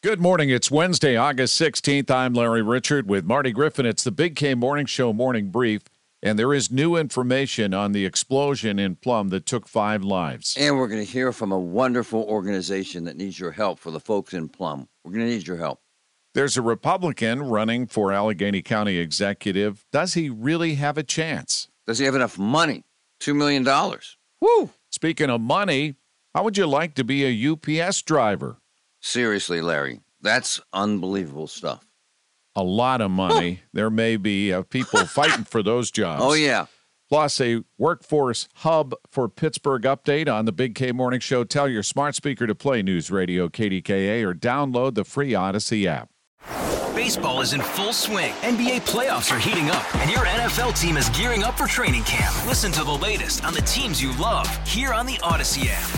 Good morning. It's Wednesday, August 16th. I'm Larry Richert with Marty Griffin. It's the Big K Morning Show morning brief, and there is new information on the explosion in Plum that took five lives. And we're going to hear from a wonderful organization that needs your help for the folks in Plum. We're going to need your help. There's a Republican running for Allegheny County executive. Does he really have a chance? Does he have enough money? $2 million. Woo! Speaking of money, how would you like to be a UPS driver? Seriously, Larry, that's unbelievable stuff. A lot of money. there may be uh, people fighting for those jobs. Oh, yeah. Plus, a workforce hub for Pittsburgh update on the Big K Morning Show. Tell your smart speaker to play News Radio KDKA or download the free Audacy app. Baseball is in full swing. NBA playoffs are heating up, and your NFL team is gearing up for training camp. Listen to the latest on the teams you love here on the Audacy app.